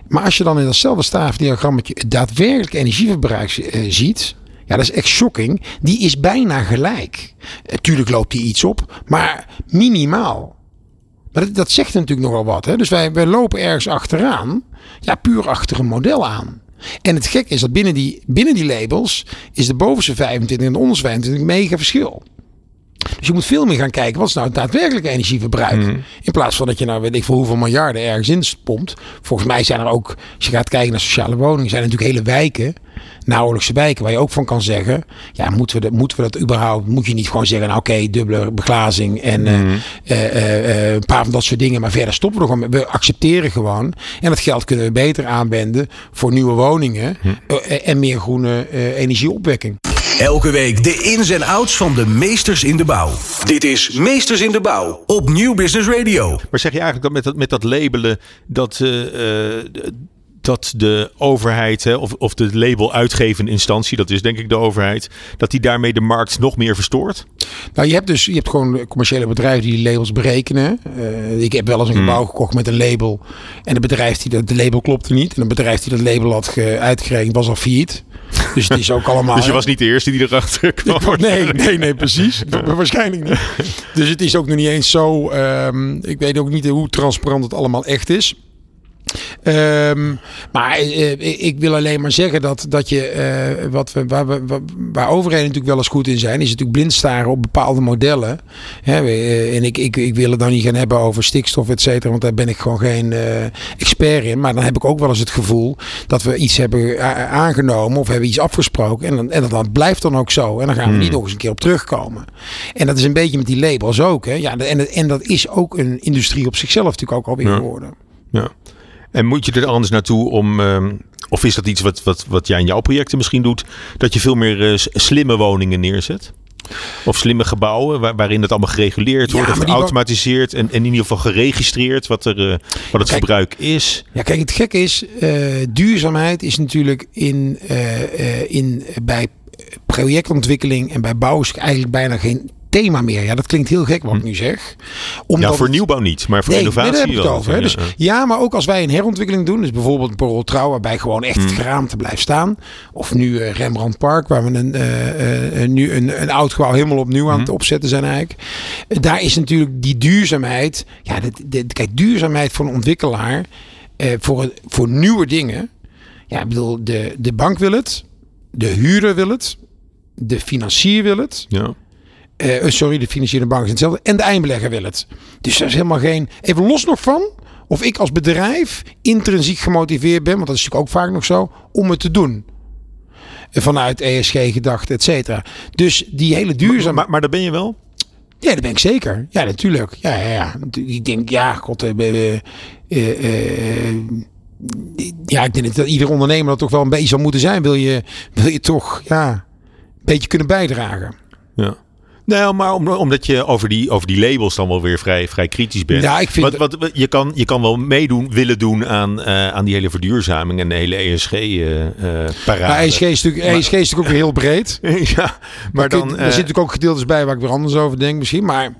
Maar als je dan in datzelfde staafdiagrammetje het daadwerkelijk energieverbruik uh, ziet. Ja, dat is echt shocking. Die is bijna gelijk. Tuurlijk loopt die iets op, maar minimaal. Maar dat, zegt natuurlijk nogal wat. Hè? Dus wij, wij lopen ergens achteraan. Ja, puur achter een model aan. En het gek is dat binnen die, binnen die labels is de bovenste 25 en de onderste 25 een mega verschil. Dus je moet veel meer gaan kijken, wat is nou het daadwerkelijke energieverbruik? Mhm. In plaats van dat je nou weet ik voor hoeveel miljarden ergens in pompt. Volgens mij zijn er ook, als je gaat kijken naar sociale woningen, zijn er natuurlijk hele wijken, nauwelijkse wijken, waar je ook van kan zeggen, ja, moeten we dat, moeten we dat überhaupt, moet je niet gewoon zeggen, nou oké, dubbele beglazing en Mhm. uh, uh, uh, een paar van dat soort dingen, maar verder stoppen we gewoon. We accepteren gewoon. En dat geld kunnen we beter aanwenden voor nieuwe woningen uh, en meer groene energieopwekking. Elke week de ins en outs van de meesters in de bouw. Dit is Meesters in de Bouw op Nieuw Business Radio. Maar zeg je eigenlijk dat met dat, met dat labelen dat, uh, dat de overheid hè, of, of de label uitgevende instantie, dat is denk ik de overheid, dat die daarmee de markt nog meer verstoort? Nou, je hebt dus je hebt gewoon commerciële bedrijven die die labels berekenen. Uh, ik heb wel eens een gebouw hmm. gekocht met een label en het bedrijf die dat de label klopte niet en een bedrijf die dat label had uitgerekend was al failliet. Dus het is ook allemaal. dus je was niet de eerste die erachter kwam? Nee, nee, nee, precies. Waarschijnlijk niet. Dus het is ook nog niet eens zo. Um, ik weet ook niet hoe transparant het allemaal echt is. Um, maar uh, ik wil alleen maar zeggen dat, dat je, uh, wat we, waar, we, waar overheden natuurlijk wel eens goed in zijn, is natuurlijk blind staren op bepaalde modellen. Hè, uh, en ik, ik, ik wil het dan niet gaan hebben over stikstof, et cetera, want daar ben ik gewoon geen expert in. Maar dan heb ik ook wel eens het gevoel dat we iets hebben aangenomen of hebben iets afgesproken. En, dan, en dat blijft dan ook zo. En dan gaan we niet nog eens een keer op terugkomen. En dat is een beetje met die labels ook. Hè. Ja, en, en dat is ook een industrie op zichzelf natuurlijk ook alweer ja. geworden. Ja. En moet je er anders naartoe om, um, of is dat iets wat, wat, wat jij in jouw projecten misschien doet, dat je veel meer uh, slimme woningen neerzet? Of slimme gebouwen waar, waarin het allemaal gereguleerd wordt, ja, of geautomatiseerd en, en in ieder geval geregistreerd wat, er, uh, wat het kijk, gebruik is. Ja, kijk, het gekke is, uh, duurzaamheid is natuurlijk in, in, bij projectontwikkeling en bij bouw is eigenlijk bijna geen thema meer. Ja, dat klinkt heel gek wat ik nu zeg. Omdat ja, voor nieuwbouw niet, maar voor nee, innovatie nee, daar heb ik wel. het over. Hè. Dus, ja, maar ook als wij een herontwikkeling doen, dus bijvoorbeeld Borrel Trouw, waarbij gewoon echt het geraamte blijft staan. Of nu uh, Rembrandt Park, waar we een, uh, uh, nu een, een oud gebouw helemaal opnieuw aan het opzetten zijn eigenlijk. daar is natuurlijk die duurzaamheid. Ja, de, de, kijk, duurzaamheid voor een ontwikkelaar, voor, voor nieuwe dingen. Ja, ik bedoel, de, de bank wil het, de huurder wil het, de financier wil het. Ja. Uh, sorry, de financiële bank is hetzelfde. En de eindbelegger wil het. Dus daar is helemaal geen. Even los nog van. Of ik als bedrijf intrinsiek gemotiveerd ben. Want dat is natuurlijk ook vaak nog zo. Om het te doen. Vanuit ESG-gedachte, et cetera. Dus die hele duurzame. Maar, maar, maar daar ben je wel? Ja, dat ben ik zeker. Ja, natuurlijk. Ja, ja, ja. Ik denk, ja, god. Uh, uh, ja, ik denk dat ieder ondernemer dat toch wel een beetje zou moeten zijn. Wil je, wil je toch, ja, een beetje kunnen bijdragen. Ja. Nou, maar om, omdat je over die, over die labels dan wel weer vrij, vrij kritisch bent. Ja, ik vind wat, wat, je, kan, je kan wel meedoen, willen doen aan, uh, aan die hele verduurzaming en de hele ESG-parade. Uh, ja, ESG, is natuurlijk, ESG is natuurlijk ook heel breed. ja, maar dan... Kun, er zitten natuurlijk ook gedeeltes bij waar ik weer anders over denk misschien. Maar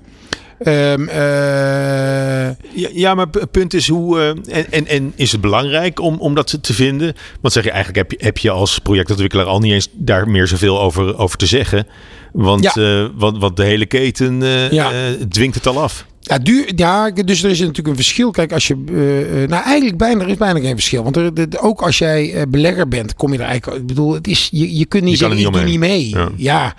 Ehm, eh, Ja, ja, maar het punt is hoe. eh, en, en, en is het belangrijk om, om dat te vinden? Want zeg je eigenlijk heb je, heb je als projectontwikkelaar al niet eens daar meer zoveel over, over te zeggen. Want, Ja. eh, want, want de hele keten Ja. dwingt het al af. Ja, duur, ja, dus er is natuurlijk een verschil. Kijk, als je. nou, eigenlijk bijna, er is bijna geen verschil. Want er, de- ook als jij belegger bent, kom je er eigenlijk. Ik bedoel, het is, je, je kunt niet Je zeggen, er ik niet doe niet mee. Ja. Ja.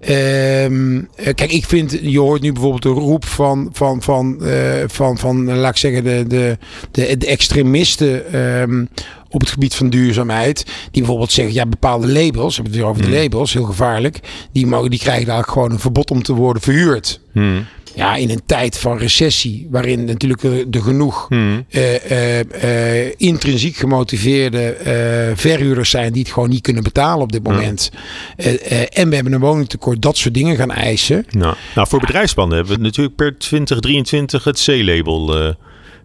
Ehm, eh, kijk, ik vind, je hoort nu bijvoorbeeld de roep van, van, van, eh, van, van eh, laat ik zeggen, de, de, de, de extremisten ehm, op het gebied van duurzaamheid. Die bijvoorbeeld zeggen, ja, bepaalde labels, we hebben het weer over de labels, heel gevaarlijk. Die, mogen, die krijgen eigenlijk gewoon een verbod om te worden verhuurd. Hmm. Ja, in een tijd van recessie, waarin natuurlijk er er genoeg Hmm. eh, eh, eh, intrinsiek gemotiveerde verhuurders zijn die het gewoon niet kunnen betalen op dit moment. En we hebben een woningtekort, dat soort dingen gaan eisen. Nou, nou, voor bedrijfspanden hebben we natuurlijk per 2023 het C-label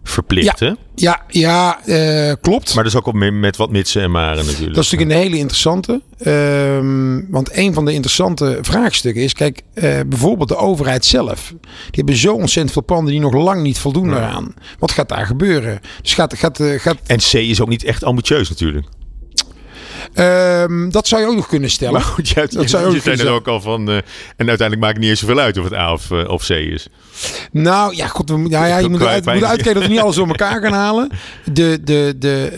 eh, verplicht. Hè? Ja, ja eh, klopt. Maar dus ook op, met wat mitsen en maren natuurlijk. Dat is natuurlijk een hele interessante. Ehm, want een van de interessante vraagstukken is: kijk, eh, bijvoorbeeld de overheid zelf. Die hebben zo ontzettend veel panden die nog lang niet voldoen daaraan. Wat gaat daar gebeuren? Dus gaat, gaat, eh, gaat, En C is ook niet echt ambitieus natuurlijk. Ehm, dat zou je ook nog kunnen stellen. Maar goed, je, Dat zou je, ook je er ook al van. eh, en uiteindelijk maakt het niet eens zoveel uit of het A of, eh, of C is. Nou ja, goed, we, ja, je moet, Kwijt- uit, moet uitkijken dat we niet alles door elkaar gaan halen. De, de, de,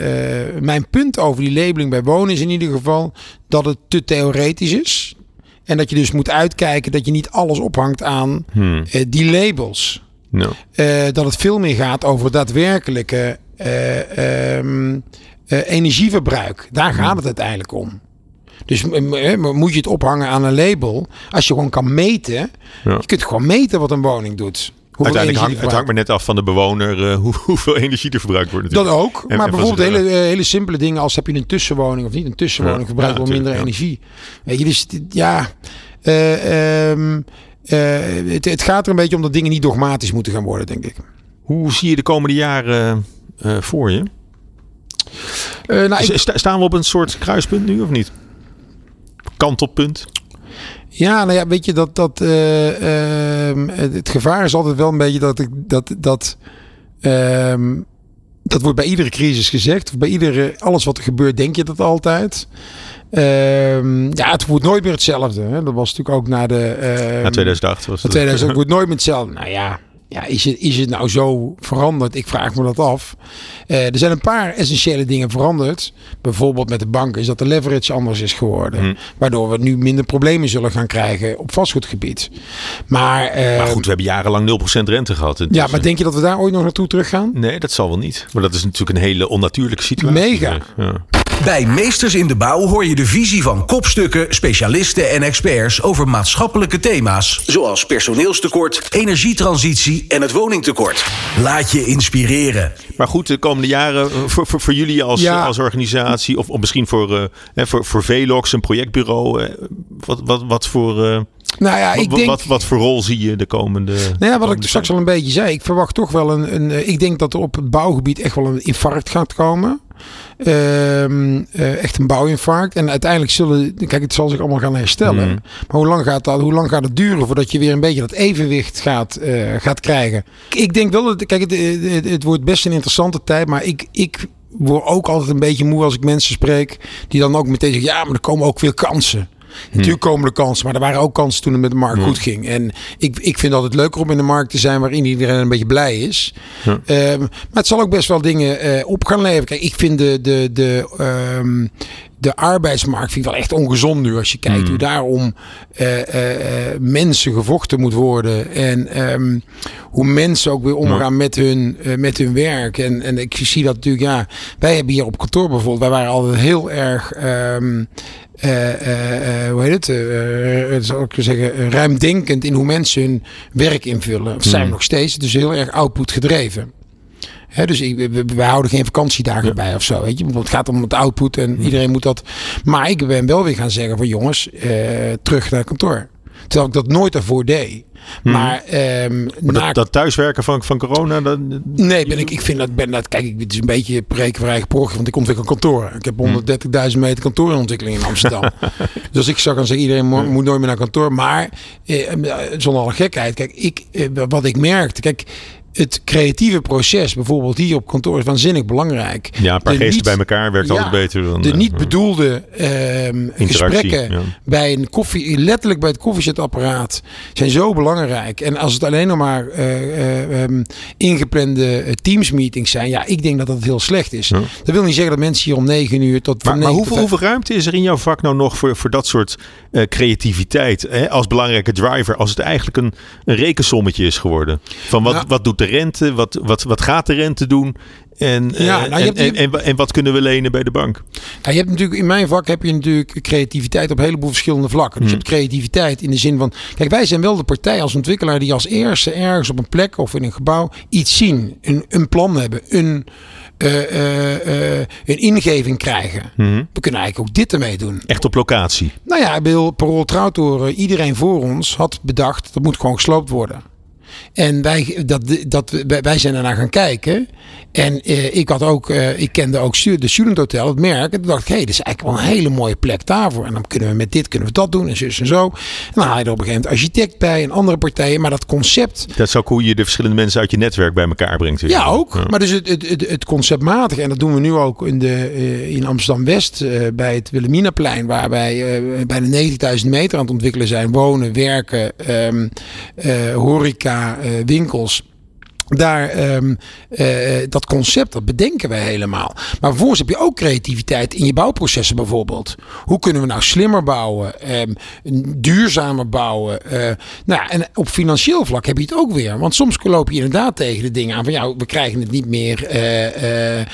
eh, mijn punt over die labeling bij wonen is in ieder geval dat het te theoretisch is. En dat je dus moet uitkijken dat je niet alles ophangt aan Hmm. die labels. Dat het veel meer gaat over daadwerkelijke eh, ehm, eh, energieverbruik. Daar gaat het uiteindelijk om. Dus eh, moet je het ophangen aan een label? Als je gewoon kan meten. Ja. Je kunt gewoon meten wat een woning doet. Uiteindelijk hangt het hangt maar net af van de bewoner eh, hoe, hoeveel energie er verbruikt wordt. Dat natuurlijk. ook. En- maar en bijvoorbeeld hele, eh, hele simpele dingen als heb je een tussenwoning of niet. Een tussenwoning Ja, verbruikt ja, wel minder energie. Weet je, dus ja. eh, ehm, eh, het, het gaat er een beetje om dat dingen niet dogmatisch moeten gaan worden, denk ik. Hoe zie je de komende jaren eh, voor je? Eh, nou, ik- staan we op een soort kruispunt nu of niet? Kantelpunt? Ja, nou ja, weet je dat dat eh, ehm, het, gevaar is altijd wel een beetje dat ik dat dat ehm, dat wordt bij iedere crisis gezegd of bij iedere alles wat er gebeurt denk je dat altijd. Ehm, ja, het wordt nooit meer hetzelfde. Hè? Dat was natuurlijk ook na de Na 2008 was het. 2000 wordt nooit meer hetzelfde. Nou ja. Ja, is het, is het nou zo veranderd? Ik vraag me dat af. Eh, er zijn een paar essentiële dingen veranderd. Bijvoorbeeld met de banken is dat de leverage anders is geworden. Hmm. Waardoor we nu minder problemen zullen gaan krijgen op vastgoedgebied. Maar, eh, Maar goed, we hebben jarenlang 0% rente gehad. ja, maar denk je dat we daar ooit nog naartoe terug gaan? Nee, dat zal wel niet. Maar dat is natuurlijk een hele onnatuurlijke situatie. Mega. Ja. Bij Meesters in de Bouw hoor je de visie van kopstukken, specialisten en experts over maatschappelijke thema's. Zoals personeelstekort, energietransitie en het woningtekort. Laat je inspireren. Maar goed, de komende jaren eh, voor, voor, voor jullie als, Ja. als organisatie, of, of misschien voor, eh, hè, voor, voor Velox, een projectbureau, eh, wat, wat, wat, voor, eh, Nou ja, ik wat, denk... wat, wat voor rol zie je de komende. Nou ja, wat ik straks al een beetje zei. Ik verwacht toch wel een, een. Ik denk dat er op het bouwgebied echt wel een infarct gaat komen. Ehm, eh, echt een bouwinfarct. En uiteindelijk zullen. Kijk, het zal zich allemaal gaan herstellen. Mhm. Maar hoe lang, gaat dat, hoe lang gaat het duren voordat je weer een beetje dat evenwicht gaat, eh, gaat krijgen? Ik denk wel dat. Kijk, het, het, het wordt best een interessante tijd. Maar ik. ik word ook altijd een beetje moe als ik mensen spreek. Die dan ook meteen zeggen: ja, maar er komen ook weer kansen. Natuurlijk komen er kansen, maar er waren ook kansen toen het met de markt goed ging. En ik, ik vind het altijd leuker om in de markt te zijn waarin iedereen een beetje blij is. Ja. Ehm, maar het zal ook best wel dingen eh, op gaan leveren. Kijk, ik vind de, de, de, ehm, de arbeidsmarkt vind ik wel echt ongezond nu. Als je kijkt hoe daarom eh, eh, mensen gevochten moet worden. En ehm, hoe mensen ook weer omgaan met, hun, met hun werk. En, en ik zie dat natuurlijk, ja. Wij hebben hier op kantoor bijvoorbeeld, wij waren altijd heel erg. Eh, eh, eh, hoe heet het? zal ik zeggen, ruimdenkend in hoe mensen hun werk invullen. Of zijn we nog steeds. Dus heel erg output gedreven. Dus ik, we, houden geen vakantiedagen bij of zo. Weet je? Want het gaat om het output en iedereen moet dat. Maar ik ben wel weer gaan zeggen van jongens, eh, terug naar kantoor. Terwijl ik dat nooit ervoor deed. Maar, ehm, Maar na- dat, dat thuiswerken van, van corona, dat, Nee, ben ik, ik vind dat, ben dat, kijk, ik, het is een beetje preken voor eigen porgen, want ik ontwikkel kantoor. Ik heb 130.000 meter kantoor in Amsterdam. dus als ik zou gaan zeggen, iedereen mo- moet nooit meer naar kantoor. Maar, eh, zonder alle gekheid, kijk, ik, eh, wat ik merkte, kijk, het creatieve proces, bijvoorbeeld hier op kantoor, is waanzinnig belangrijk. ja, een paar De geesten niet- bij elkaar werkt Ja, altijd beter dan... de eh, niet bedoelde ehm, gesprekken ja. bij een koffie, letterlijk bij het koffiezetapparaat, zijn zo belangrijk. En als het alleen nog maar eh, ehm, ingeplande eh, Teams meetings zijn, ja, ik denk dat dat heel slecht is. Ja. Dat wil niet zeggen dat mensen hier om negen uur tot Maar, maar hoeveel, hoeveel ruimte is er in jouw vak nou nog voor, voor dat soort creativiteit hè, als belangrijke driver? Als het eigenlijk een, een rekensommetje is geworden. Van wat, Nou. wat doet de rente? Wat, wat, wat gaat de rente doen? En, eh, Ja, nou, en, en, en, wa- en wat kunnen we lenen bij de bank? Ja, je hebt natuurlijk in mijn vak heb je natuurlijk creativiteit op een heleboel verschillende vlakken. Dus je Hmm. hebt creativiteit in de zin van, kijk, wij zijn wel de partij als ontwikkelaar die als eerste ergens op een plek of in een gebouw iets zien, een, een plan hebben, een, eh, eh, een ingeving krijgen. Mhm. We kunnen eigenlijk ook dit ermee doen. Echt op locatie. Nou ja, ik bedoel, Parool Trouwtoren, iedereen voor ons had bedacht, dat moet gewoon gesloopt worden. En wij, dat, dat, wij- zijn daarna gaan kijken. En eh, ik, had ook, eh, ik kende ook de Student Hotel, het merk. En toen dacht ik, hé, hey, dit is eigenlijk wel een hele mooie plek daarvoor. En dan kunnen we met dit kunnen we dat doen en zus en zo. En dan haal je er op een gegeven moment architect bij en andere partijen. Maar dat concept, Dat is ook hoe je de verschillende mensen uit je netwerk bij elkaar brengt. ja, ook. Maar dus het, het, het, het conceptmatige, en dat doen we nu ook in, de, eh, in Amsterdam-West bij het Wilhelminaplein, waar wij bijna 90.000 meter aan het ontwikkelen zijn. Wonen, werken, ehm, eh, horeca, eh, winkels. Daar, ehm, eh, dat concept, dat bedenken wij helemaal. Maar vervolgens heb je ook creativiteit in je bouwprocessen bijvoorbeeld. Hoe kunnen we nou slimmer bouwen, ehm, duurzamer bouwen? eh, nou, en op financieel vlak heb je het ook weer. Want soms loop je inderdaad tegen de dingen aan van ja, we krijgen het niet meer, eh,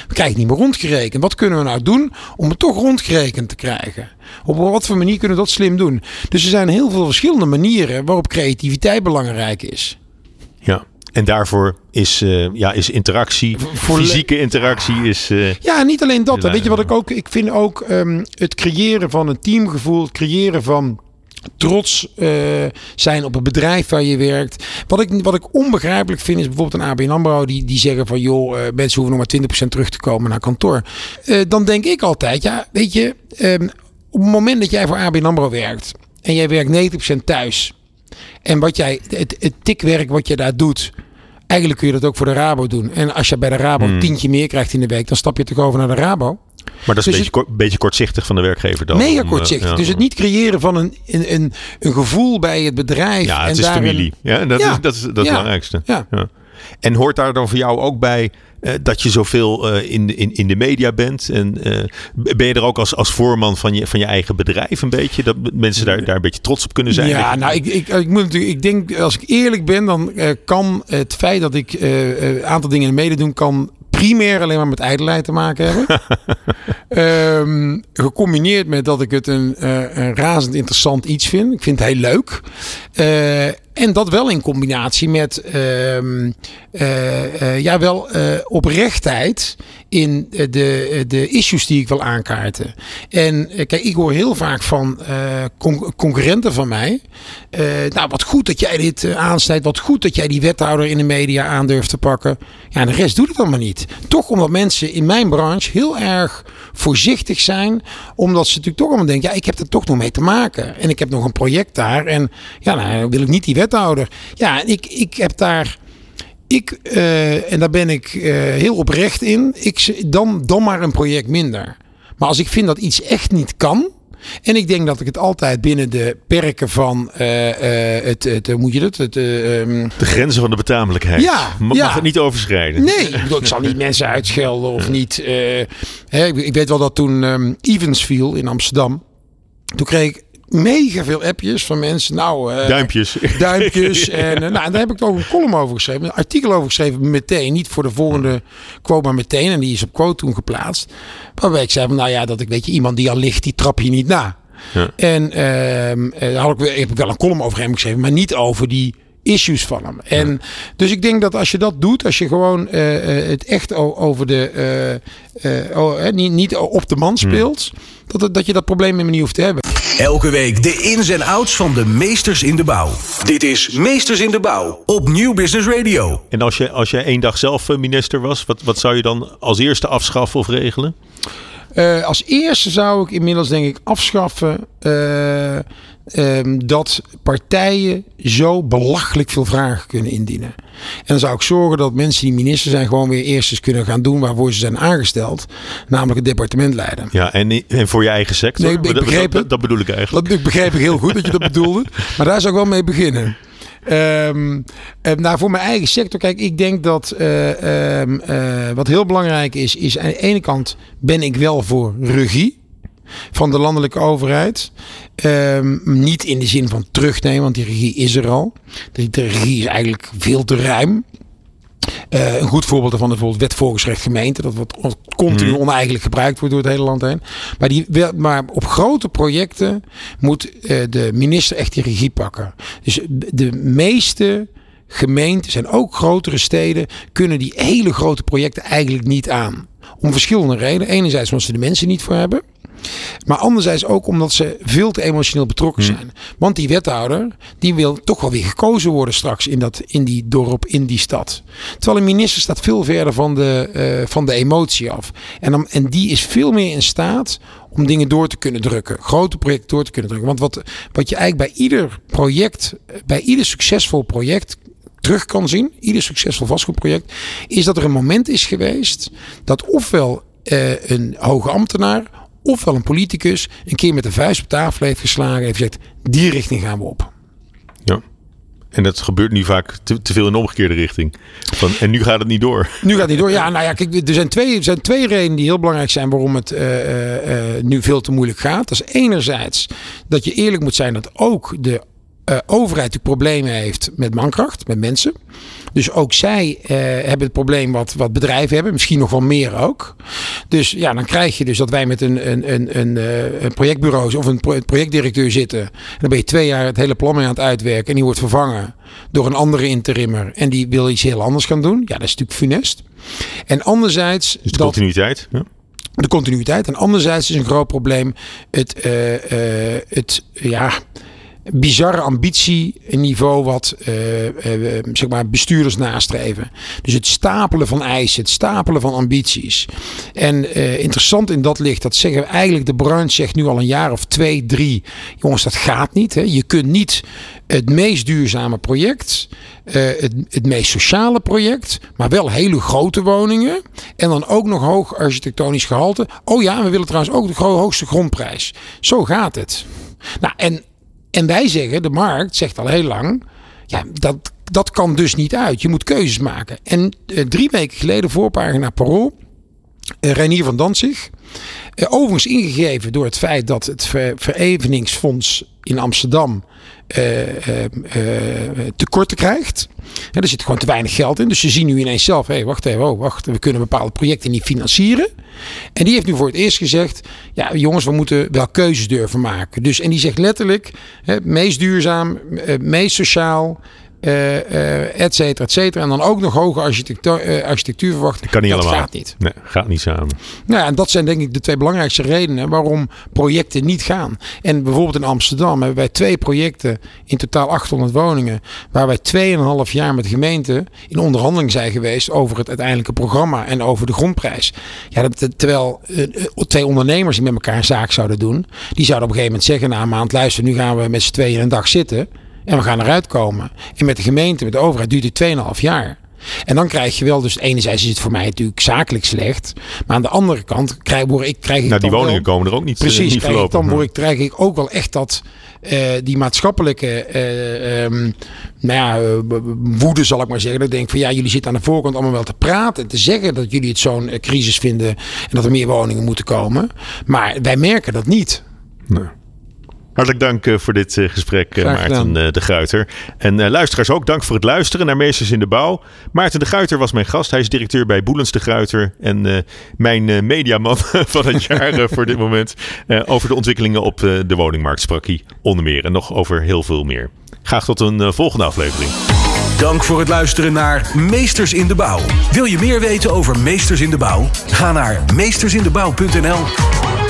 we krijgen het niet meer rondgerekend. Wat kunnen we nou doen om het toch rondgerekend te krijgen? Op wat voor manier kunnen we dat slim doen? Dus er zijn heel veel verschillende manieren waarop creativiteit belangrijk is. En daarvoor is, eh, ja, is interactie, voor- fysieke interactie is... eh, Ja, niet alleen dat. Weet je wat ik ook... Ik vind ook ehm, het creëren van een teamgevoel. Het creëren van trots eh, zijn op het bedrijf waar je werkt. Wat ik, wat ik onbegrijpelijk vind is bijvoorbeeld een ABN AMRO die, die zeggen van joh, mensen hoeven nog maar 20% terug te komen naar kantoor. Dan denk ik altijd, ja, weet je, ehm, op het moment dat jij voor ABN AMRO werkt en jij werkt 90% thuis en wat jij, het, het tikwerk wat je daar doet, eigenlijk kun je dat ook voor de Rabo doen. En als je bij de Rabo een tientje meer krijgt in de week, dan stap je toch over naar de Rabo. maar dat is Dus een beetje, kort- beetje kortzichtig van de werkgever dan. Mega om, eh, kortzichtig. ja. Dus het niet creëren van een, een, een, een gevoel bij het bedrijf. Ja, en het is daarin- familie. Ja, dat, Ja. Is, dat is dat is het Ja. belangrijkste. Ja. En hoort daar dan voor jou ook bij eh, dat je zoveel eh, in, de- in, in de media bent? En eh, ben je er ook als, als voorman van je, van je eigen bedrijf een beetje? Dat mensen daar, daar een beetje trots op kunnen zijn? Ja, nou, ik, ik, ik, moet natuurlijk, ik denk, als ik eerlijk ben, dan kan het feit dat ik een aantal dingen in de mede doen, kan primair alleen maar met ijdelheid te maken hebben. Ehm, gecombineerd met dat ik het een, een razend interessant iets vind. Ik vind het heel leuk. En dat wel in combinatie met eh, eh, ja, wel eh, oprechtheid in de, de issues die ik wil aankaarten. En kijk, ik hoor heel vaak van con- concurrenten van mij. nou, wat goed dat jij dit aansnijdt. Wat goed dat jij die wethouder in de media aandurft te pakken. Ja, de rest doet het allemaal niet. Toch omdat mensen in mijn branche heel erg voorzichtig zijn. Omdat ze natuurlijk toch allemaal denken, ja, ik heb er toch nog mee te maken. En ik heb nog een project daar. En ja, nou, wil ik niet die wethouder. Ja, en ik, ik heb daar... Ik, eh, en daar ben ik eh, heel oprecht in, ik, dan, dan maar een project minder. Maar als ik vind dat iets echt niet kan. En ik denk dat ik het altijd binnen de perken van eh, eh, het, het, hoe moet je dat? Het, eh, ehm, De grenzen van de betamelijkheid. Ja, Ma- ja. Mag het niet overschrijden? Nee, ik, bedoel, ik zal niet mensen uitschelden of niet. eh, hè, ik, weet wel dat toen ehm, Evans viel in Amsterdam. Toen kreeg ik mega veel appjes van mensen. Nou, eh, Duimpjes. duimpjes. En eh, nou, daar heb ik ook een column over geschreven. Een artikel over geschreven meteen. Niet voor de volgende quote, maar meteen. En die is op quote toen geplaatst. Waarbij ik zei van, nou ja, dat ik weet je, iemand die al ligt, die trap je niet na. Ja. En ehm, eh, daar had ik, weer- heb ik wel een column over hem geschreven, maar niet over die issues van hem. En dus ik denk dat als je dat doet, als je gewoon het echt over de oh, niet, niet op de man speelt, dat, dat je dat probleem helemaal niet hoeft te hebben. Elke week de ins en outs van de meesters in de bouw. Dit is Meesters in de Bouw op Nieuw Business Radio. En als je, als jij één dag zelf eh, minister was, wat, wat zou je dan als eerste afschaffen of regelen? Uh, als eerste zou ik inmiddels denk ik afschaffen uh, um, dat partijen zo belachelijk veel vragen kunnen indienen. En dan zou ik zorgen dat mensen die minister zijn gewoon weer eerst eens kunnen gaan doen waarvoor ze zijn aangesteld. Namelijk het departement leiden. Ja, en, en voor je eigen sector? Nee, ik begreep dat, dat, dat, bedoel ik eigenlijk. Dat begreep ik heel goed dat je dat bedoelde. Maar daar zou ik wel mee beginnen. Um, nou, voor mijn eigen sector, kijk, ik denk dat uh, um, uh, wat heel belangrijk is, is aan de ene kant ben ik wel voor regie van de landelijke overheid. Um, niet in de zin van terugnemen, want die regie is er al. De, de regie is eigenlijk veel te ruim. Uh, een goed voorbeeld daarvan is bijvoorbeeld wet voorgeschreven gemeente. Dat wordt continu mm. oneigenlijk gebruikt wordt door het hele land heen. Maar, die, maar op grote projecten moet uh, de minister echt die regie pakken. Dus de meeste gemeentes en ook grotere steden kunnen die hele grote projecten eigenlijk niet aan. Om verschillende redenen. Enerzijds omdat ze de mensen niet voor hebben. Maar anderzijds ook omdat ze veel te emotioneel betrokken zijn. Hmm. Want die wethouder, die wil toch wel weer gekozen worden straks in, dat, in die dorp, in die stad. Terwijl een minister staat veel verder van de, uh, van de emotie af. En, dan, en die is veel meer in staat om dingen door te kunnen drukken. Grote projecten door te kunnen drukken. Want wat, wat je eigenlijk bij ieder project, bij ieder succesvol project terug kan zien, ieder succesvol vastgoedproject, is dat er een moment is geweest dat ofwel uh, een hoge ambtenaar ofwel een politicus een keer met de vuist op tafel heeft geslagen en heeft gezegd: die richting gaan we op. Ja. En dat gebeurt nu vaak te, te, veel in de omgekeerde richting. Van, en nu gaat het niet door. Nu gaat het niet door. Ja, nou ja, kijk, er zijn twee, er zijn twee redenen die heel belangrijk zijn waarom het uh, uh, nu veel te moeilijk gaat. Dat is enerzijds dat je eerlijk moet zijn dat ook de uh, overheid die problemen heeft met mankracht, met mensen. Dus ook zij uh, hebben het probleem wat, wat bedrijven hebben, misschien nog wel meer ook. Dus ja, dan krijg je dus dat wij met een, een, een, een, een projectbureau of een projectdirecteur zitten. En dan ben je twee jaar het hele plan mee aan het uitwerken en die wordt vervangen door een andere interimmer en die wil iets heel anders gaan doen. Ja, dat is natuurlijk funest. En anderzijds. Dus de dat, continuïteit. Ja de continuïteit. En anderzijds is een groot probleem het, uh, uh, het ja, bizarre ambitieniveau wat uh, zeg maar bestuurders nastreven. Dus het stapelen van eisen, het stapelen van ambities. En uh, interessant in dat licht, dat zeggen eigenlijk, de branche zegt nu al een jaar of twee, drie. Jongens, dat gaat niet. Hè? Je kunt niet het meest duurzame project, het, het meest sociale project, maar wel hele grote woningen. En dan ook nog hoog architectonisch gehalte. Oh ja, we willen trouwens ook de hoogste grondprijs. Zo gaat het. Nou, en en wij zeggen, de markt zegt al heel lang, ja, dat, dat kan dus niet uit. Je moet keuzes maken. En uh, drie weken geleden, voorpagina Parool, uh, Reinier van Danzig. Uh, overigens ingegeven door het feit dat het ver Vereveningsfonds in Amsterdam tekorten krijgt. Ja, er zit gewoon te weinig geld in. Dus ze zien nu ineens zelf, hé, hey, wacht even, oh, wacht, we kunnen bepaalde projecten niet financieren. En die heeft nu voor het eerst gezegd, ja jongens, we moeten wel keuzes durven maken. Dus, en die zegt letterlijk, hè, meest duurzaam, meest sociaal, uh, uh, et cetera, et cetera. En dan ook nog hoge architectuur, uh, architectuur verwachten. Kan niet dat allemaal. gaat niet. Nee, gaat niet samen. Nou ja, en dat zijn denk ik de twee belangrijkste redenen waarom projecten niet gaan. En bijvoorbeeld in Amsterdam hebben wij twee projecten, in totaal 800 woningen, waar wij 2,5 jaar met de gemeente in onderhandeling zijn geweest over het uiteindelijke programma en over de grondprijs. Ja, dat, terwijl twee ondernemers die met elkaar een zaak zouden doen, die zouden op een gegeven moment zeggen na een maand, luister, nu gaan we met z'n tweeën een dag zitten. En we gaan eruit komen. En met de gemeente, met de overheid duurt het 2,5 jaar. En dan krijg je wel, dus enerzijds is het voor mij natuurlijk zakelijk slecht. Maar aan de andere kant krijg, word ik, krijg ik nou, die woningen wel, komen er ook niet Precies, niet krijg ik, dan word ik, krijg ik ook wel echt dat, uh, die maatschappelijke uh, um, nou ja, woede zal ik maar zeggen. Dat ik denk van ja, jullie zitten aan de voorkant allemaal wel te praten en te zeggen dat jullie het zo'n crisis vinden. En dat er meer woningen moeten komen. Maar wij merken dat niet. Nee. Hartelijk dank uh, voor dit uh, gesprek, uh, Maarten de Gruiter. En luisteraars ook, dank voor het luisteren naar Meesters in de Bouw. Maarten de Gruiter was mijn gast. Hij is directeur bij Boelens de Gruiter. En mijn mediaman van het jaar voor dit moment. over de ontwikkelingen op de woningmarkt sprak hij onder meer. En nog over heel veel meer. Graag tot een volgende aflevering. Dank voor het luisteren naar Meesters in de Bouw. Wil je meer weten over Meesters in de Bouw? Ga naar meestersindebouw.nl